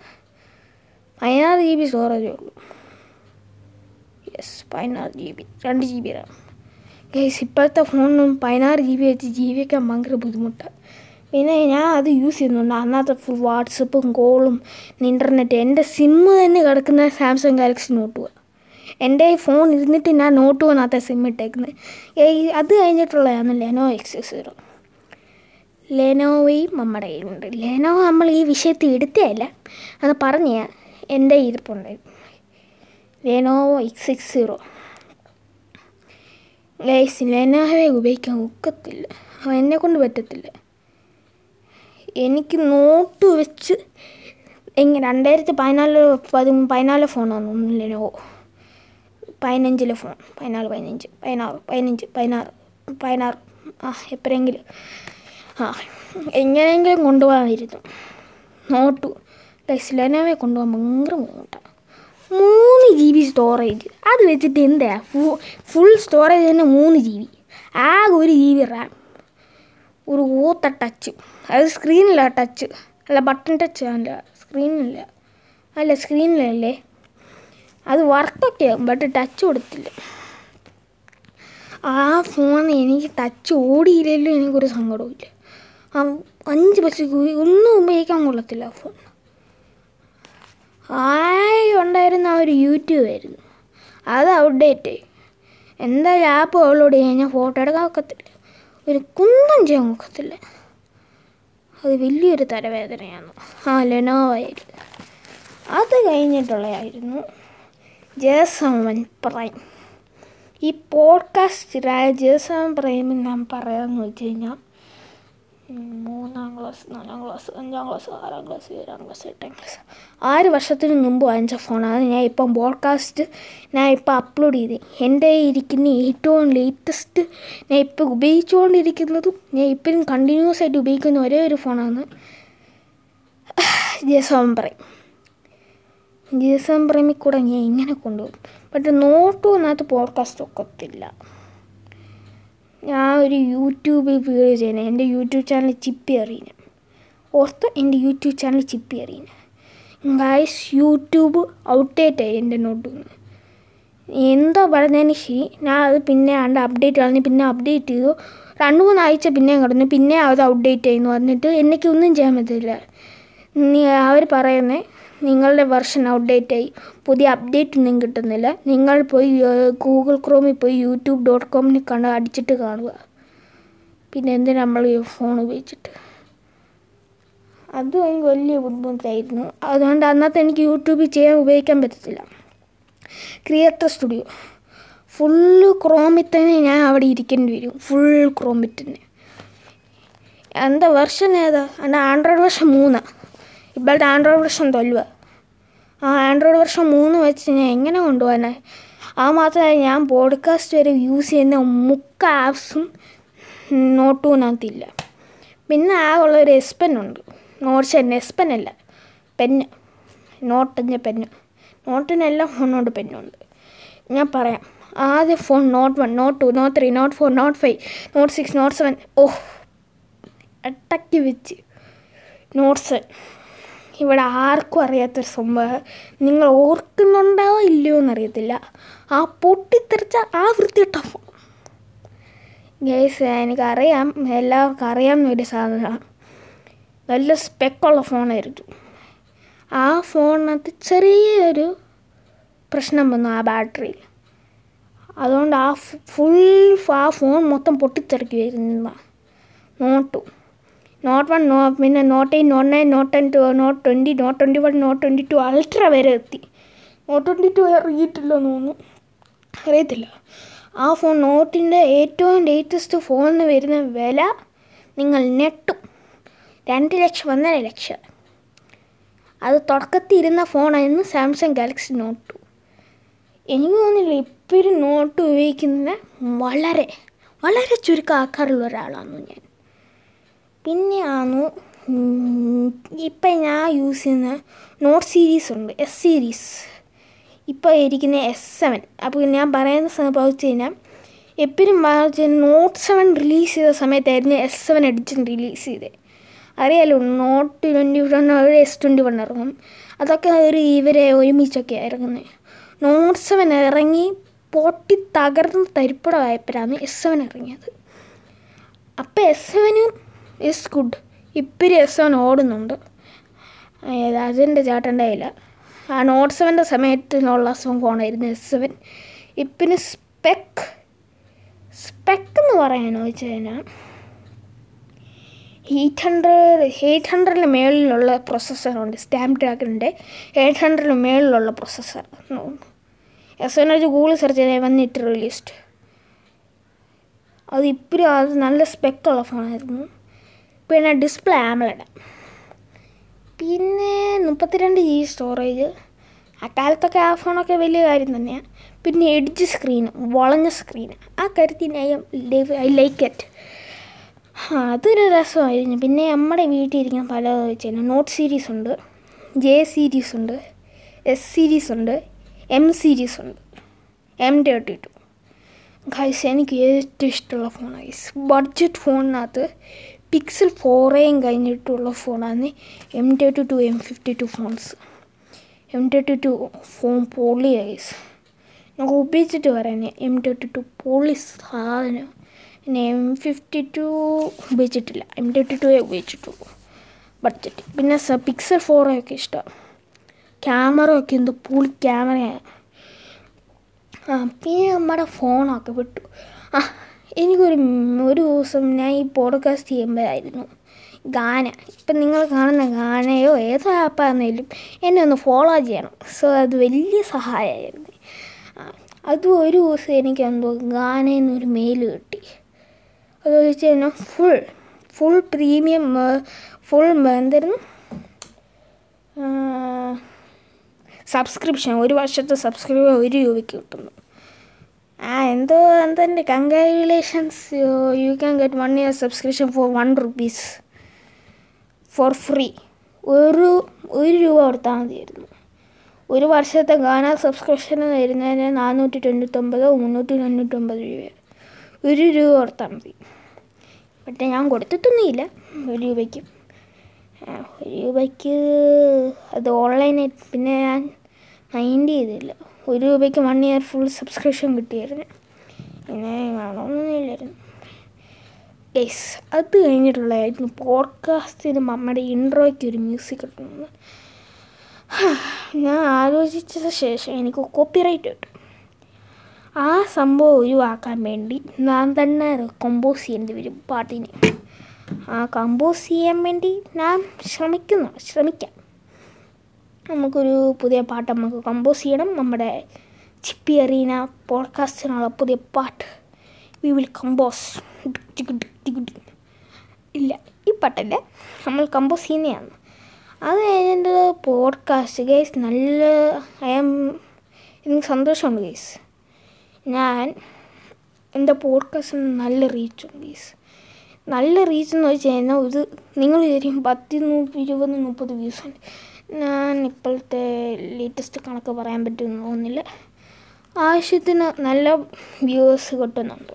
S1: പതിനാറ് ജി ബി സ്റ്റോറേജേ ഉള്ളൂ. യെസ് പതിനാറ് ജി ബി രണ്ട് ജി ബി റാം. ഗൈസ് ഇപ്പോഴത്തെ ഫോണിനും പതിനാറ് ജി ബി വെച്ച് ജീവിക്കാൻ ഭയങ്കര ബുദ്ധിമുട്ടാണ് പിന്നെ ഞാൻ അത് യൂസ് ചെയ്യുന്നുണ്ട്. അന്നത്തെ ഫുൾ വാട്സപ്പും കോളും ഇന്റർനെറ്റ് എന്റെ സിമ്മ് തന്നെ കിടക്കുന്ന സാംസങ് ഗാലക്സി നോട്ട് പോവാ എന്റെ ഫോൺ ഇരുന്നിട്ട് ഞാൻ നോട്ട് വന്നാത്ത സിം ഇട്ടേക്കുന്നത് അത് കഴിഞ്ഞിട്ടുള്ളതാണ് ലെനോ എക്സ് സീറോ ലെനോവയും നമ്മുടെ കയ്യിലുണ്ട് ലെനോവ നമ്മൾ ഈ വിഷയത്തിൽ എടുത്തതല്ല. അത് പറഞ്ഞ എന്റെ ഇരിപ്പുണ്ട് Lenovo X six zero guys ലെനോവയെ ഉപയോഗിക്കാൻ ഒക്കത്തില്ല. എന്നെ കൊണ്ട് പറ്റത്തില്ല. എനിക്ക് നോട്ട് വെച്ച് എങ്ങനെ രണ്ടായിരത്തി പതിനാല് പതി പതിനാല് ഫോണാണ് ലെനോവോ പതിനഞ്ചിലെ ഫോൺ. പതിനാറ് പതിനഞ്ച് പതിനാറ് പതിനഞ്ച് പതിനാറ് പതിനാറ്. ആ എപ്പോഴെങ്കിലും. ആ എങ്ങനെയെങ്കിലും കൊണ്ടുപോകാമായിരുന്നു നോട്ടു. ലെനോവെ കൊണ്ടുപോകാൻ ഭയങ്കര ബുദ്ധിമുട്ടാണ് മൂന്ന് ജി ബി സ്റ്റോറേജ് അത് വെച്ചിട്ട് എന്താ? ഫു ഫുൾ സ്റ്റോറേജ് തന്നെ മൂന്ന് ജി ബി ആകെ ഒരു ജി ബി റാം ഒരു ഊത്ത ടച്ച് അത് സ്ക്രീനില്ല ടച്ച് അല്ല ബട്ടൺ ടച്ച് അല്ല സ്ക്രീനില്ല അല്ല? സ്ക്രീനിലല്ലേ അത് വർക്കൊക്കെ ആകും ബട്ട് ടച്ച് കൊടുത്തില്ല. ആ ഫോൺ എനിക്ക് ടച്ച് ഓടിയില്ലല്ലോ എനിക്കൊരു സങ്കടവും ഇല്ല ആ അഞ്ച് പൈസക്ക് ഒന്നും ഉപയോഗിക്കാൻ കൊള്ളത്തില്ല ആ ഫോൺ ആയി ഉണ്ടായിരുന്ന ആ ഒരു യൂട്യൂബ് ആയിരുന്നു. അത് അപ്ഡേറ്റ് ആയി. എന്തായാലും ആപ്പ് ഡൗൺലോഡ് കഴിഞ്ഞാൽ ഫോട്ടോ എടുക്കാൻ ഒക്കത്തില്ല. ഒരു കുന്തം ചെയ്യാൻ ഒക്കത്തില്ല. അത് വലിയൊരു തലവേദനയാണ്. ആ ലെനോവയിൽ അത് കഴിഞ്ഞിട്ടുള്ളതായിരുന്നു. ജേസവൻ പ്രൈം. ഈ പോഡ്കാസ്റ്റിലായ ജേസവൻ പ്രൈമിൽ ഞാൻ പറയാമെന്ന് വെച്ച് കഴിഞ്ഞാൽ മൂന്നാം ക്ലാസ് നാലാം ക്ലാസ് അഞ്ചാം ക്ലാസ് ആറാം ക്ലാസ് ഏഴാം ക്ലാസ് എട്ടാം ക്ലാസ് ആറ് വർഷത്തിന് മുമ്പ് വാങ്ങിച്ച ഫോണാണ് ഞാൻ ഇപ്പം പോഡ്കാസ്റ്റ് ഞാൻ ഇപ്പം അപ്ലോഡ് ചെയ്ത്. എന്റെ ഇരിക്കുന്ന ഏറ്റവും ലേറ്റസ്റ്റ് ഞാൻ ഇപ്പം ഉപയോഗിച്ചുകൊണ്ടിരിക്കുന്നതും ഞാൻ ഇപ്പോഴും കണ്ടിന്യൂസ് ആയിട്ട് ഉപയോഗിക്കുന്ന ഒരേ ഒരു ഫോണാണ് ജേസോം പറയും ജേസോം പ്രേമി കൂടെ ഞാൻ ഇങ്ങനെ കൊണ്ടുപോകും. ബട്ട് എന്നകത്ത് പോഡ്കാസ്റ്റ് ഒക്കത്തില്ല. ഞാൻ ഒരു യൂട്യൂബിൽ വീഡിയോ ചെയ്യുന്നത് എന്റെ യൂട്യൂബ് ചാനൽ ചിപ്പി അറിയുന്നത് ഓർത്ത്? എന്റെ യൂട്യൂബ് ചാനൽ ചിപ്പി അറിയുന്നത് ഗായ്സ് യൂട്യൂബ് ഔട്ട്ഡേറ്റ് ആയി എന്റെ നോട്ടിൽ എന്തോ പറഞ്ഞതിന് ശരി ഞാൻ അത് പിന്നെ ആണ്ട് അപ്ഡേറ്റ് കളഞ്ഞ് പിന്നെ അപ്ഡേറ്റ് ചെയ്തു. രണ്ട് മൂന്ന് മൂന്നാഴ്ച പിന്നെ കിടന്നു. പിന്നെ അത് ഔട്ട്ഡേറ്റ് ആയി എന്ന് പറഞ്ഞിട്ട് എനിക്ക് ഒന്നും ചെയ്യാൻ നീ അവർ പറയുന്നത് നിങ്ങളുടെ വെർഷൻ ഔട്ട്ഡേറ്റ് ആയി. പുതിയ അപ്ഡേറ്റ് ഒന്നും കിട്ടുന്നില്ല. നിങ്ങൾ പോയി ഗൂഗിൾ ക്രോമിൽ പോയി യൂട്യൂബ് ഡോട്ട് കോമിൽ കണ്ട് അടിച്ചിട്ട് കാണുക. പിന്നെ എന്തിനാ നമ്മൾ ഈ ഫോൺ ഉപയോഗിച്ചിട്ട്? അത് എനിക്ക് വലിയ ബുദ്ധിമുട്ടായിരുന്നു. അതുകൊണ്ട് അന്നത്തെ എനിക്ക് യൂട്യൂബിൽ ചെയ്യാൻ ഉപയോഗിക്കാൻ പറ്റത്തില്ല. ക്രിയേറ്റർ സ്റ്റുഡിയോ ഫുള്ള് ക്രോമിൽ തന്നെ ഞാൻ അവിടെ ഇരിക്കേണ്ടി വരും. ഫുൾ ക്രോമിൽ തന്നെ. എന്താ വെർഷൻ ഏതാ? എന്റെ ആൻഡ്രോയിഡ് വെർഷൻ മൂന്നാണ് ഇപ്പോഴത്തെ ആൻഡ്രോയിഡ് വെർഷൻ തൊല്ലുക. ആ ആൻഡ്രോയിഡ് വെർഷൻ മൂന്ന് വെച്ച് ഞാൻ എങ്ങനെ കൊണ്ടുപോകാനെ? ആ മാത്രമല്ല ഞാൻ പോഡ്കാസ്റ്റ് വരെ യൂസ് ചെയ്യുന്ന മുക്ക ആപ്സും നോട്ടൂനകത്തില്ല പിന്നെ ആ ഉള്ളൊരു എസ് പെൻ ഉണ്ട്. നോട്ട്സ് എസ് പെൻ അല്ല പെന്ന് നോട്ടിന്റെ പെന്ന് നോട്ടിനെല്ലാം ഫോണോട് പെന്നുണ്ട് ഞാൻ പറയാം ആദ്യ phone note one note two note three note four note five note six note seven oh അട്ടക്കി വെച്ച്. നോട്ട് സെവൻ ഇവിടെ ആർക്കും അറിയാത്തൊരു സംഭവം. നിങ്ങൾ ഓർക്കുന്നുണ്ടോ ഇല്ലയോ എന്നറിയത്തില്ല. ആ പൊട്ടിത്തെറിച്ച ആ വൃത്തിയിട്ട ഫോൺ ഗേസ് എനിക്കറിയാം. എല്ലാവർക്കും അറിയാവുന്ന ഒരു സാധനമാണ് നല്ല സ്പെക്കുള്ള ഫോണായിരുന്നു ആ ഫോണിനകത്ത് ചെറിയൊരു പ്രശ്നം വന്നു ആ ബാറ്ററിയിൽ അതുകൊണ്ട് ആ ഫുൾ ആ ഫോൺ മൊത്തം പൊട്ടിത്തെറിക്കുമായിരുന്നു നോട്ടു. നോട്ട് വൺ നോ പിന്നെ note eight note nine note ten to note twenty note twenty one note twenty two ultra വരെ എത്തി നോട്ട് ട്വന്റി ടു അറിയിട്ടില്ലെന്ന് തോന്നുന്നു. അറിയത്തില്ല. ആ ഫോൺ നോട്ടിന്റെ ഏറ്റവും ലേറ്റസ്റ്റ് ഫോണിന് വരുന്ന വില നിങ്ങൾ നെട്ടും രണ്ട് ലക്ഷം ഒന്നര ലക്ഷം. അത് തുടക്കത്തിൽ ഇരുന്ന ഫോണായിരുന്നു സാംസങ് ഗാലക്സി നോട്ട് ടു എനിക്ക് തോന്നുന്നില്ല ഇപ്പോഴും നോട്ട് ഉപയോഗിക്കുന്ന വളരെ വളരെ ചുരുക്കം ആക്കാറുള്ള ഒരാളാണ് ഞാൻ പിന്നെയാണ് ഇപ്പം ഞാൻ യൂസ് ചെയ്യുന്ന നോട്ട് സീരീസ് ഉണ്ട് എസ് സീരീസ് ഇപ്പോൾ ഇരിക്കുന്ന എസ് സെവൻ അപ്പോൾ ഞാൻ പറയുന്ന സംഭവിച്ചു കഴിഞ്ഞാൽ എപ്പോഴും നോട്ട് സെവൻ റിലീസ് ചെയ്ത സമയത്തായിരുന്നു എസ് സെവൻ എഡിഷൻ റിലീസ് ചെയ്തത് അറിയാലോ note twenty one S twenty one ഇറങ്ങും. അതൊക്കെ ഒരു ഇവരെ ഒരുമിച്ചൊക്കെ ഇറങ്ങുന്നത് നോട്ട് സെവൻ ഇറങ്ങി പൊട്ടി തകർന്ന് തരിപ്പടമായപ്പോഴാണ് എസ് സെവൻ ഇറങ്ങിയത്. അപ്പോൾ എസ് സെവനും ഇസ് ഗുഡ് ഇപ്പിരി എസ് സെവൻ ഓടുന്നുണ്ട് അതിന്റെ ചേട്ടന്റെ ഇല്ല ആ നോട്ട് സെവന്റെ സമയത്തിനുള്ള ഫോണായിരുന്നു എസ് സെവൻ ഇപ്പിന് സ്പെക്ക് സ്പെക്ക് എന്ന് പറയാനോ വെച്ച് കഴിഞ്ഞാൽ എയ്റ്റ് ഹൺഡ്രഡ് എയ്റ്റ് ഹൺഡ്രഡിന് മേളിലുള്ള പ്രൊസസ്സറുണ്ട് സ്റ്റാമ്പ് ഡ്രാഗണിന്റെ എയ്റ്റ് ഹൺഡ്രഡിന് മേളിലുള്ള പ്രൊസസ്സർ എസ് എൻ ഒരു ഗൂഗിൾ സെർച്ച് ചെയ്താൽ വന്നിട്ട് റിലീസ്ഡ് അത് ഇപ്പോഴും അത് നല്ല സ്പെക്കുള്ള ഫോണായിരുന്നു പിന്നെ ഡിസ്പ്ലേ ആമലഡ് പിന്നെ മുപ്പത്തിരണ്ട് ജി സ്റ്റോറേജ് അക്കാലത്തൊക്കെ ആ ഫോണൊക്കെ വലിയ കാര്യം തന്നെയാണ് പിന്നെ എഡ്ജ് സ്ക്രീൻ വളഞ്ഞ സ്ക്രീൻ ആ കാര്യത്തിന് ഐ ലൈക്ക് ഇറ്റ് അതൊരു രസമായിരുന്നു. പിന്നെ നമ്മുടെ വീട്ടിൽ ഇരിക്കുന്ന പല വെച്ചാൽ നോട്ട് സീരീസ് ഉണ്ട് ജെ സീരീസ് ഉണ്ട് എസ് സീരീസ് ഉണ്ട് എം സീരീസ് ഉണ്ട് എം തേർട്ടി ടു ഗൈസ് എനിക്ക് ഏറ്റവും ഇഷ്ടമുള്ള ഫോണാണ് ഗൈസ് ബഡ്ജറ്റ് ഫോണിനകത്ത് പിക്സൽ ഫോറേയും കഴിഞ്ഞിട്ടുള്ള ഫോണാണ് M thirty two M fifty two phones M thirty two phone poly guys ഞാൻ ഉപയോഗിച്ചിട്ട് പറയുന്നത് എം തേർട്ടി ടു പൊളി സാധനം. പിന്നെ എം ഫിഫ്റ്റി ടു ഉപയോഗിച്ചിട്ടില്ല. എം തേർട്ടി ടുവേ ഉപയോഗിച്ചിട്ടുള്ളൂ. ബഡ്ജറ്റ് പിന്നെ സ പിക്സൽ ഫോറൊക്കെ ഇഷ്ടമാണ് ക്യാമറ ഒക്കെ എന്ത് പൊളി ക്യാമറയാണ് ആ പിന്നെ നമ്മുടെ ഫോണൊക്കെ വിട്ടു. ആ എനിക്കൊരു ഒരു ദിവസം ഞാൻ ഈ പോഡ്കാസ്റ്റ് ചെയ്യുമ്പോഴായിരുന്നു. ഗാന. ഇപ്പം നിങ്ങൾ കാണുന്ന ഗാനയോ ഏതോ ആപ്പാണെങ്കിലും എന്നെ ഒന്ന് ഫോളോ ചെയ്യണം. സോ അത് വലിയ സഹായമായിരുന്നു. അത് ഒരു ദിവസം എനിക്ക് എന്തോ ഗാനയെന്നൊരു മെയിൽ കിട്ടി. അത് വെച്ച് കഴിഞ്ഞാൽ ഫുൾ ഫുൾ പ്രീമിയം ഫുൾ എന്തായിരുന്നു? സബ്സ്ക്രിപ്ഷൻ ഒരു വർഷത്തെ സബ്സ്ക്രിപ്ഷൻ ഒരു രൂപയ്ക്ക് കിട്ടുന്നു. ആ എന്തോ എന്തെന്റെ congratulations you can get one year subscription for one rupees for free ഒരു ഒരു രൂപ കൊടുത്താൽ മതിയായിരുന്നു. ഒരു വർഷത്തെ ഗാന സബ്സ്ക്രിപ്ഷൻ വരുന്നതിന് നാനൂറ്റി തൊണ്ണൂറ്റൊമ്പതോ മുന്നൂറ്റി തൊണ്ണൂറ്റൊമ്പത് രൂപ ഒരു രൂപ കൊടുത്താൽ മതി. പക്ഷേ ഞാൻ കൊടുത്തിട്ടൊന്നുമില്ല. ഒരു രൂപയ്ക്ക്. ഒരു രൂപയ്ക്ക് അത് ഓൺലൈനായിട്ട് പിന്നെ ഞാൻ മൈൻഡ് ചെയ്തില്ല. ഒരു രൂപയ്ക്ക് വൺ ഇയർ ഫുൾ സബ്സ്ക്രിപ്ഷൻ കിട്ടിയായിരുന്നു. പിന്നെ വേണമെന്നൊന്നുമില്ലായിരുന്നു യെസ് അത് കഴിഞ്ഞിട്ടുള്ളതായിരുന്നു പോഡ്കാസ്റ്റിന് നമ്മുടെ ഇൻട്രോയ്ക്ക് ഒരു മ്യൂസിക് കിട്ടുന്നത് ഞാൻ ആലോചിച്ച ശേഷം എനിക്ക് കോപ്പിറൈറ്റ് കിട്ടും. ആ സംഭവം ഒഴിവാക്കാൻ വേണ്ടി ഞാൻ തന്നെ കമ്പോസ് ചെയ്യേണ്ടി വരും പാട്ടിനെ. ആ കമ്പോസ് ചെയ്യാൻ വേണ്ടി ഞാൻ ശ്രമിക്കുന്നു ശ്രമിക്കാം. നമുക്കൊരു പുതിയ പാട്ട് നമുക്ക് കമ്പോസ് ചെയ്യണം. നമ്മുടെ ചിപ്പി അറീന പോഡ്കാസ്റ്റിനുള്ള പുതിയ പാട്ട് വി വിൽ കമ്പോസ് ഇല്ല ഈ പാട്ടല്ല നമ്മൾ കമ്പോസ് ചെയ്യുന്നതാണ്. അത് കഴിഞ്ഞിട്ട് പോഡ്കാസ്റ്റ് ഗൈസ് നല്ല ഐ ആം എനിക്ക് സന്തോഷമുണ്ട് ഗൈസ് ഞാൻ എന്റെ പോഡ്കാസ്റ്റിന് നല്ല റീച്ചുണ്ട് ഗൈസ് നല്ല റീച്ച് എന്ന് വെച്ച് കഴിഞ്ഞാൽ ഇത് നിങ്ങൾ വിചാരിക്കും പത്തി ഇരുപത് മുപ്പത് വ്യൂസ് ഉണ്ട്. ഞാൻ ഇപ്പോഴത്തെ ലേറ്റസ്റ്റ് കണക്ക് പറയാൻ പറ്റുമെന്ന് തോന്നുന്നില്ല ആവശ്യത്തിന് നല്ല വ്യൂസ് കിട്ടുന്നുണ്ട്.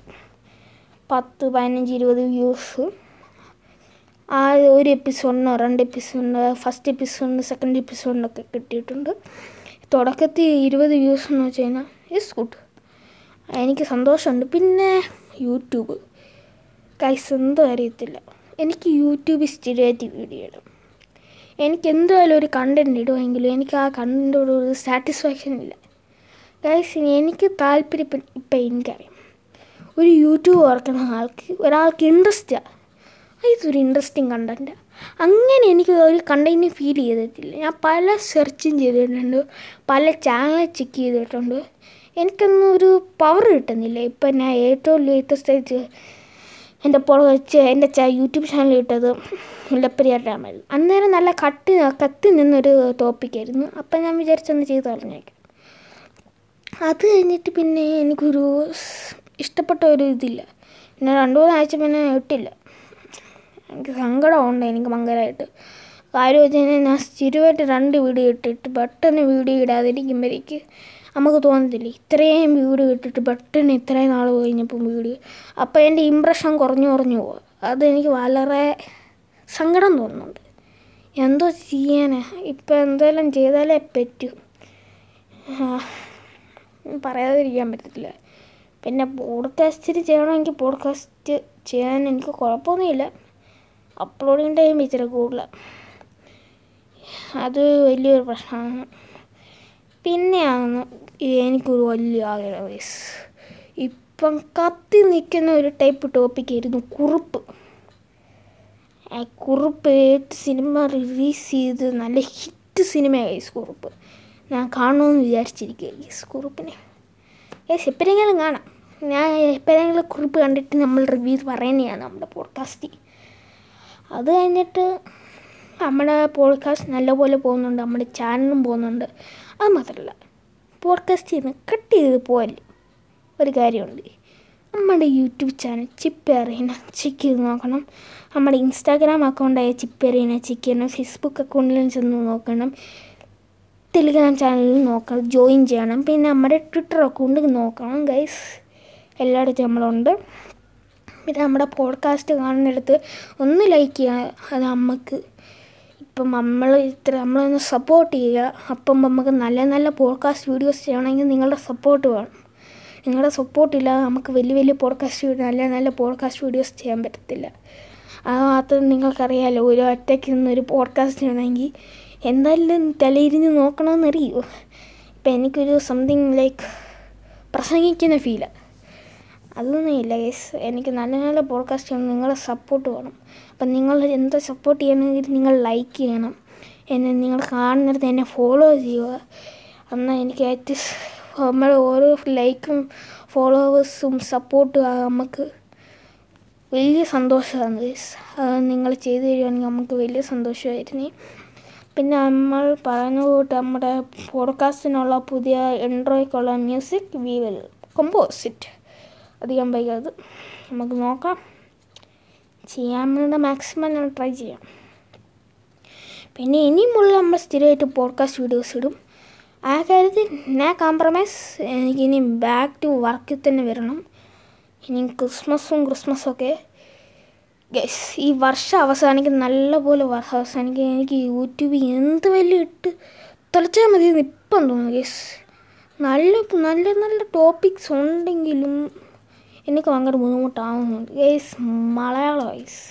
S1: പത്ത് പതിനഞ്ച് ഇരുപത് വ്യൂസ്. ആ ഒരു എപ്പിസോഡിനോ രണ്ട് എപ്പിസോഡിന് ഫസ്റ്റ് എപ്പിസോഡിന് സെക്കൻഡ് എപ്പിസോഡിനൊക്കെ കിട്ടിയിട്ടുണ്ട്. തുടക്കത്തിൽ ഇരുപത് വ്യൂസ് എന്ന് വെച്ച് കഴിഞ്ഞാൽ ഇറ്റ്സ് ഗുഡ് എനിക്ക് സന്തോഷമുണ്ട്. പിന്നെ യൂട്യൂബ്. കൈസ് എന്തോ അറിയത്തില്ല. എനിക്ക് യൂട്യൂബിൽ സ്ഥിരമായിട്ട് വീഡിയോ ഇടും. എനിക്ക് എന്തായാലും ഒരു കണ്ടന്റ് ഇടുമെങ്കിലും എനിക്ക് ആ കണ്ടന്റോട് ഒരു സാറ്റിസ്ഫാക്ഷൻ ഇല്ല. ഗൈസ് ഇനി എനിക്ക് താല്പര്യം ഇപ്പം എനിക്കറിയാം. ഒരു യൂട്യൂബ് ഓർക്കുന്ന ആൾക്ക് ഒരാൾക്ക് ഇൻട്രസ്റ്റാണ് ഇതൊരു ഇൻട്രസ്റ്റിംഗ് കണ്ടന്റ് അങ്ങനെ എനിക്ക് ഒരു കണ്ടന്റ് ഫീൽ ചെയ്തിട്ടില്ല. ഞാൻ പല സെർച്ചും ചെയ്തിട്ടുണ്ട്. പല ചാനൽ ചെക്ക് ചെയ്തിട്ടുണ്ട്. എനിക്കൊന്നും ഒരു പവർ കിട്ടുന്നില്ല. ഇപ്പം ഞാൻ ഏറ്റവും ലേറ്റസ്റ്റ് ആയിട്ട് എന്റെ പുറകെ വെച്ച് എന്റെ യൂട്യൂബ് ചാനൽ ഇട്ടത്. മുല്ലപ്പെരിയാർ ഡാമായിരുന്നു. അന്നേരം നല്ല കട്ടി കത്തി നിന്നൊരു ടോപ്പിക്കായിരുന്നു അപ്പം ഞാൻ വിചാരിച്ചൊന്ന് ചെയ്ത് കളഞ്ഞേക്കാം. അത് കഴിഞ്ഞിട്ട് പിന്നെ എനിക്കൊരു ഇഷ്ടപ്പെട്ട ഒരു ഇതില്ല. പിന്നെ രണ്ട് മൂന്ന് ആഴ്ച പിന്നെ ഇട്ടില്ല. എനിക്ക് സങ്കടമുണ്ട് എനിക്ക് ഭയങ്കരമായിട്ട് കാര്യം വെച്ച് കഴിഞ്ഞാൽ ഞാൻ സ്ഥിരമായിട്ട് രണ്ട് വീഡിയോ ഇട്ടിട്ട് പെട്ടെന്ന് വീഡിയോ ഇടാതിരിക്കുമ്പോഴേക്ക് നമുക്ക് തോന്നത്തില്ല ഇത്രയും വീഡിയോ ഇട്ടിട്ട് പെട്ടെന്ന് ഇത്രയും നാൾ കഴിഞ്ഞപ്പം വീഡിയോ. അപ്പോൾ എന്റെ ഇമ്പ്രഷൻ കുറഞ്ഞു കുറഞ്ഞു പോകും അതെനിക്ക് വളരെ സങ്കടം തോന്നുന്നുണ്ട്. എന്തോ ചെയ്യാനാ? ഇപ്പം എന്തെല്ലാം ചെയ്താലേ പറ്റൂ. പറയാതിരിക്കാൻ പറ്റത്തില്ല. പിന്നെ പോഡ്കാസ്റ്റിൽ ചെയ്യണമെങ്കിൽ പോഡ്കാസ്റ്റ് ചെയ്യാൻ എനിക്ക് കുഴപ്പമൊന്നുമില്ല. അപ്ലോഡിങ് ടൈം ഇച്ചിരി കൂടുതലാണ് അത് വലിയൊരു പ്രശ്നമാണ്. പിന്നെയാണ് എനിക്കൊരു വലിയ ആഗ്രഹം വയസ്സ് ഇപ്പം കത്തി നിൽക്കുന്ന ഒരു ടൈപ്പ് ടോപ്പിക്കായിരുന്നു കുറുപ്പ്. കുറുപ്പ് സിനിമ റിലീസ് ചെയ്ത് നല്ല ഹിറ്റ് സിനിമയായി കുറുപ്പ്. ഞാൻ കാണുമെന്ന് വിചാരിച്ചിരിക്കുക ഗൈസ് കുറുപ്പിനെ. ഗൈസ് എപ്പോഴെങ്കിലും കാണാം. ഞാൻ എപ്പോഴെങ്കിലും കുറിപ്പ് കണ്ടിട്ട് നമ്മൾ റിവ്യൂ പറയുന്നതാണ് നമ്മുടെ പോഡ്കാസ്റ്റിൽ അത് കഴിഞ്ഞിട്ട് നമ്മുടെ പോഡ്കാസ്റ്റ് നല്ലപോലെ പോകുന്നുണ്ട് നമ്മുടെ ചാനലും പോകുന്നുണ്ട്. അത് മാത്രമല്ല പോഡ്കാസ്റ്റ് ചെയ്യുന്ന കട്ട് ചെയ്ത് പോകല്ലേ ഒരു കാര്യമുണ്ട്. നമ്മുടെ യൂട്യൂബ് ചാനൽ ചിപ്പേറീന ചെക്ക് നോക്കണം. നമ്മുടെ ഇൻസ്റ്റാഗ്രാം അക്കൗണ്ടായ ചിപ്പേറീന ചെക്ക് ചെയ്യണം. ഫേസ്ബുക്ക് അക്കൗണ്ടിലും ചെന്ന് നോക്കണം. ടെലിഗ്രാം ചാനലിൽ നോക്കണം ജോയിൻ ചെയ്യണം. പിന്നെ നമ്മുടെ ട്വിറ്റർ അക്കൗണ്ട് നോക്കണം ഗൈസ് എല്ലായിടത്തും നമ്മളുണ്ട്. പിന്നെ നമ്മുടെ പോഡ്കാസ്റ്റ് കാണുന്നിടത്ത് ഒന്ന് ലൈക്ക് ചെയ്യുക അത് നമുക്ക് ഇപ്പം നമ്മൾ ഇത്ര നമ്മളൊന്ന് സപ്പോർട്ട് ചെയ്യുക അപ്പം നമുക്ക് നല്ല നല്ല പോഡ്കാസ്റ്റ് വീഡിയോസ് ചെയ്യണമെങ്കിൽ നിങ്ങളുടെ സപ്പോർട്ട് വേണം. നിങ്ങളുടെ സപ്പോർട്ട് ഇല്ലാതെ നമുക്ക് വലിയ വലിയ പോഡ്കാസ്റ്റ് നല്ല നല്ല പോഡ്കാസ്റ്റ് വീഡിയോസ് ചെയ്യാൻ പറ്റത്തില്ല. അത് മാത്രം നിങ്ങൾക്കറിയാമല്ലോ ഒരു ഒറ്റയ്ക്ക് നിന്നൊരു പോഡ്കാസ്റ്റ് ചെയ്യണമെങ്കിൽ എന്തായാലും തലയിരിഞ്ഞ് നോക്കണമെന്നറിയോ? ഇപ്പം എനിക്കൊരു സംതിങ് ലൈക്ക് പ്രസംഗിക്കുന്ന ഫീൽ അതൊന്നും ഇല്ല ഗൈസ് എനിക്ക് നല്ല നല്ല പോഡ്കാസ്റ്റ് ചെയ്യണം നിങ്ങളുടെ സപ്പോർട്ട് വേണം. അപ്പം നിങ്ങൾ എന്താ സപ്പോർട്ട് ചെയ്യണമെങ്കിൽ നിങ്ങൾ ലൈക്ക് ചെയ്യണം. എന്നെ നിങ്ങൾ കാണുന്നിടത്ത് എന്നെ ഫോളോ ചെയ്യുക. എന്നാൽ എനിക്ക് ഏറ്റവും നമ്മൾ ഓരോ ലൈക്കും ഫോളോവേഴ്സും സപ്പോർട്ടും നമുക്ക് വലിയ സന്തോഷമാണ് നിങ്ങൾ ചെയ്തു തരികയാണെങ്കിൽ നമുക്ക് വലിയ സന്തോഷമായിരുന്നു. പിന്നെ നമ്മൾ പറഞ്ഞു കൂട്ട് നമ്മുടെ പോഡ്കാസ്റ്റിനുള്ള പുതിയ എൻട്രോയ്ക്കുള്ള music we will compose it അധികം വൈകാതെ നമുക്ക് നോക്കാം. ചെയ്യാമെന്ന മാക്സിമം ഞാൻ ട്രൈ ചെയ്യാം. പിന്നെ ഇനിയുമുള്ള നമ്മൾ സ്ഥിരമായിട്ട് പോഡ്കാസ്റ്റ് വീഡിയോസ് ഇടും. ആ കാര്യത്തിൽ ഞാൻ കോംപ്രമൈസ് എനിക്കിനി ബാക്ക് ടു വർക്കിൽ തന്നെ വരണം. ഇനി ക്രിസ്മസും ക്രിസ്മസൊക്കെ. ഗസ് ഈ വർഷം അവസാനിക്കും നല്ലപോലെ വർഷം അവസാനിക്കും എനിക്ക് യൂട്യൂബിൽ എന്ത് വലിയ ഇട്ട് തുളച്ചാൽ മതി എന്ന് ഇപ്പം തോന്നുന്നു ഗസ് നല്ല നല്ല നല്ല ടോപ്പിക്സ് ഉണ്ടെങ്കിലും എനിക്ക് ഭയങ്കര ബുദ്ധിമുട്ടാവുന്നുണ്ട്. ഗൈസ് മലയാളം ഗൈസ്